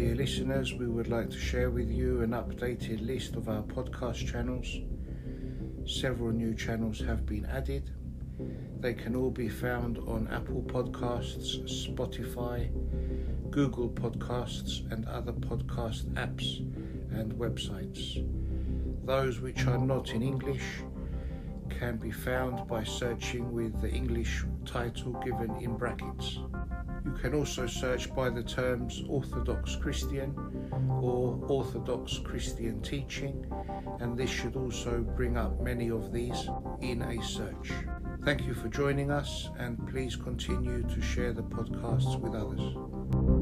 listeners, we would like to share with you an updated list of our podcast channels. Several new channels have been added. They can all be found on Apple Podcasts, Spotify, Google Podcasts, and other podcast apps and websites. Those which are not in English can be found by searching with the English title given in brackets. Can also search by the terms Orthodox Christian or Orthodox Christian teaching, and this should also bring up many of these in a search. Thank you for joining us, and please continue to share the podcasts with others.